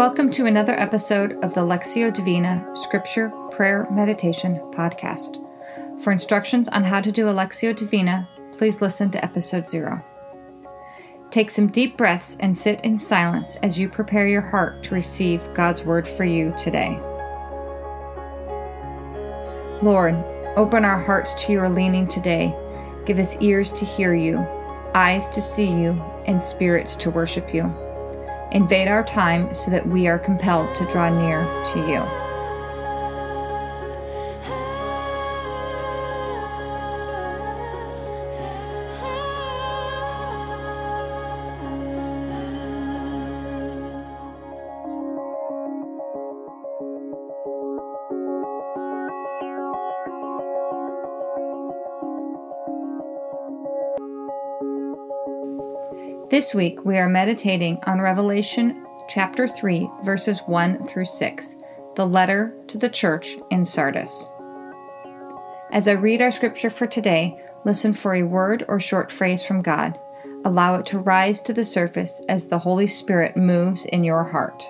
Welcome to another episode of the Lectio Divina Scripture Prayer Meditation Podcast. For instructions on how to do a Lectio Divina, please listen to episode zero. Take some deep breaths and sit in silence as you prepare your heart to receive God's word for you today. Lord, open our hearts to your leaning today. Give us ears to hear you, eyes to see you, and spirits to worship you. Invade our time so that we are compelled to draw near to you. This week we are meditating on Revelation chapter 3, verses 1 through 6, the letter to the church in Sardis. As I read our scripture for today, listen for a word or short phrase from God. Allow it to rise to the surface as the Holy Spirit moves in your heart.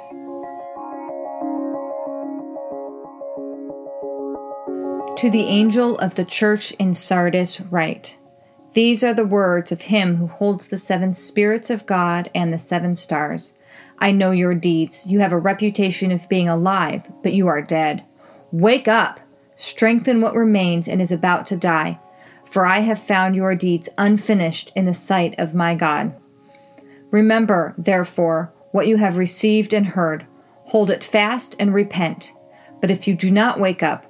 To the angel of the church in Sardis, write these are the words of him who holds the seven spirits of God and the seven stars. I know your deeds. You have a reputation of being alive, but you are dead. Wake up! Strengthen what remains and is about to die, for I have found your deeds unfinished in the sight of my God. Remember, therefore, what you have received and heard. Hold it fast and repent. But if you do not wake up,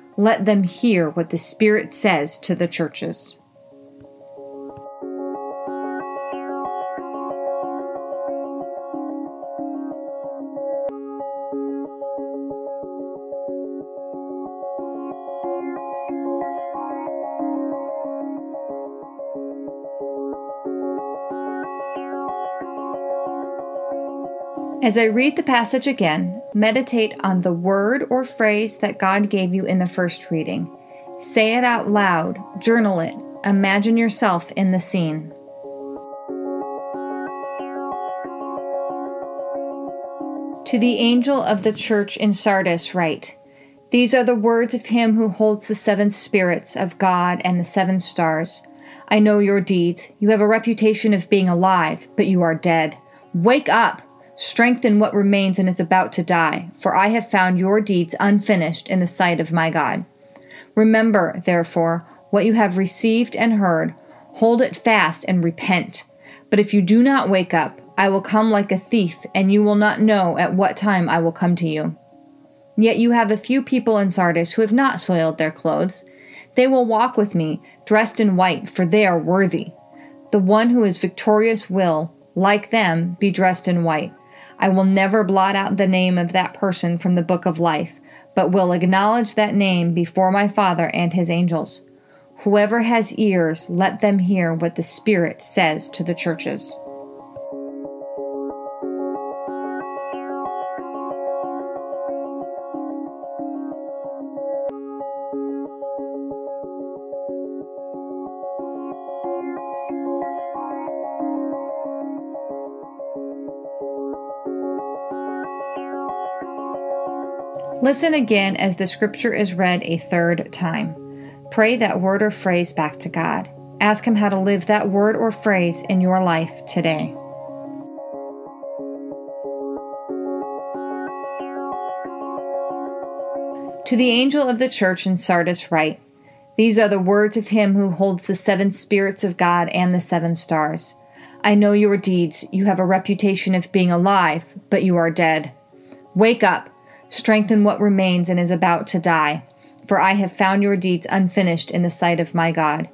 let them hear what the Spirit says to the churches. As I read the passage again, meditate on the word or phrase that God gave you in the first reading. Say it out loud, journal it, imagine yourself in the scene. To the angel of the church in Sardis, write These are the words of him who holds the seven spirits of God and the seven stars. I know your deeds. You have a reputation of being alive, but you are dead. Wake up! Strengthen what remains and is about to die, for I have found your deeds unfinished in the sight of my God. Remember, therefore, what you have received and heard, hold it fast and repent. But if you do not wake up, I will come like a thief, and you will not know at what time I will come to you. Yet you have a few people in Sardis who have not soiled their clothes. They will walk with me, dressed in white, for they are worthy. The one who is victorious will, like them, be dressed in white. I will never blot out the name of that person from the book of life, but will acknowledge that name before my Father and his angels. Whoever has ears, let them hear what the Spirit says to the churches. Listen again as the scripture is read a third time. Pray that word or phrase back to God. Ask Him how to live that word or phrase in your life today. To the angel of the church in Sardis, write These are the words of him who holds the seven spirits of God and the seven stars. I know your deeds. You have a reputation of being alive, but you are dead. Wake up Strengthen what remains and is about to die, for I have found your deeds unfinished in the sight of my God.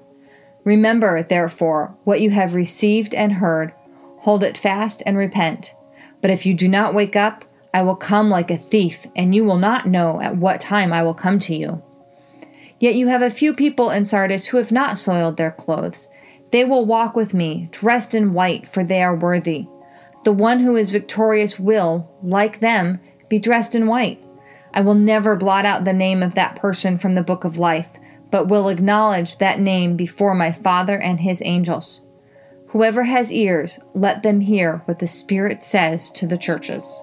Remember, therefore, what you have received and heard, hold it fast and repent. But if you do not wake up, I will come like a thief, and you will not know at what time I will come to you. Yet you have a few people in Sardis who have not soiled their clothes. They will walk with me, dressed in white, for they are worthy. The one who is victorious will, like them, be dressed in white. I will never blot out the name of that person from the book of life, but will acknowledge that name before my Father and his angels. Whoever has ears, let them hear what the Spirit says to the churches.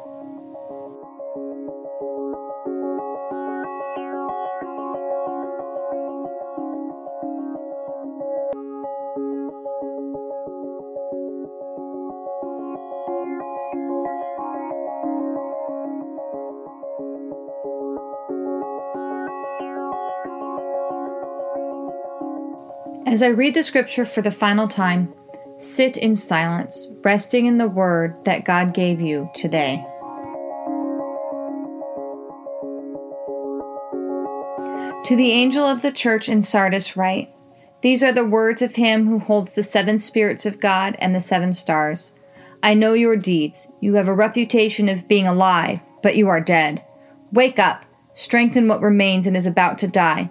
As I read the scripture for the final time, sit in silence, resting in the word that God gave you today. To the angel of the church in Sardis, write These are the words of him who holds the seven spirits of God and the seven stars. I know your deeds. You have a reputation of being alive, but you are dead. Wake up, strengthen what remains and is about to die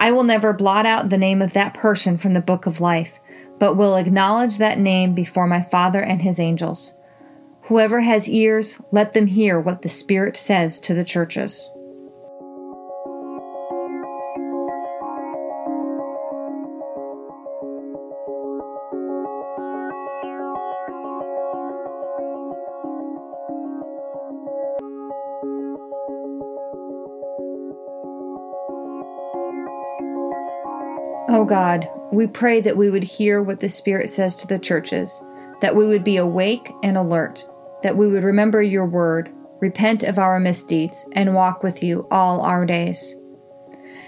I will never blot out the name of that person from the book of life, but will acknowledge that name before my Father and his angels. Whoever has ears, let them hear what the Spirit says to the churches. Oh God, we pray that we would hear what the Spirit says to the churches, that we would be awake and alert, that we would remember your word, repent of our misdeeds, and walk with you all our days.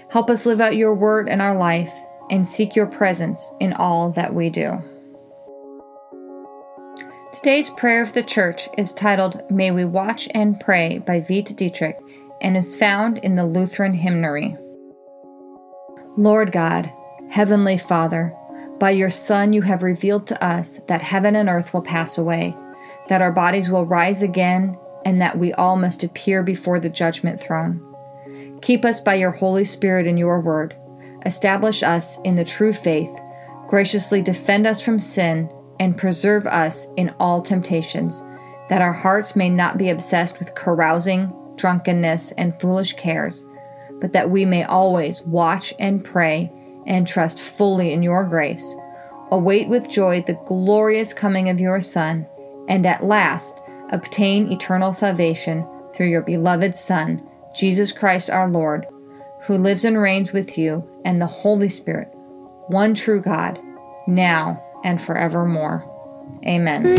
Help us live out your word in our life and seek your presence in all that we do. Today's prayer of the church is titled May We Watch and Pray by Veit Dietrich and is found in the Lutheran Hymnary. Lord God, Heavenly Father, by your Son you have revealed to us that heaven and earth will pass away, that our bodies will rise again, and that we all must appear before the judgment throne. Keep us by your Holy Spirit in your word. Establish us in the true faith. Graciously defend us from sin and preserve us in all temptations, that our hearts may not be obsessed with carousing, drunkenness, and foolish cares, but that we may always watch and pray and trust fully in your grace. Await with joy the glorious coming of your Son, and at last obtain eternal salvation through your beloved Son, Jesus Christ our Lord, who lives and reigns with you and the Holy Spirit, one true God, now and forevermore. Amen.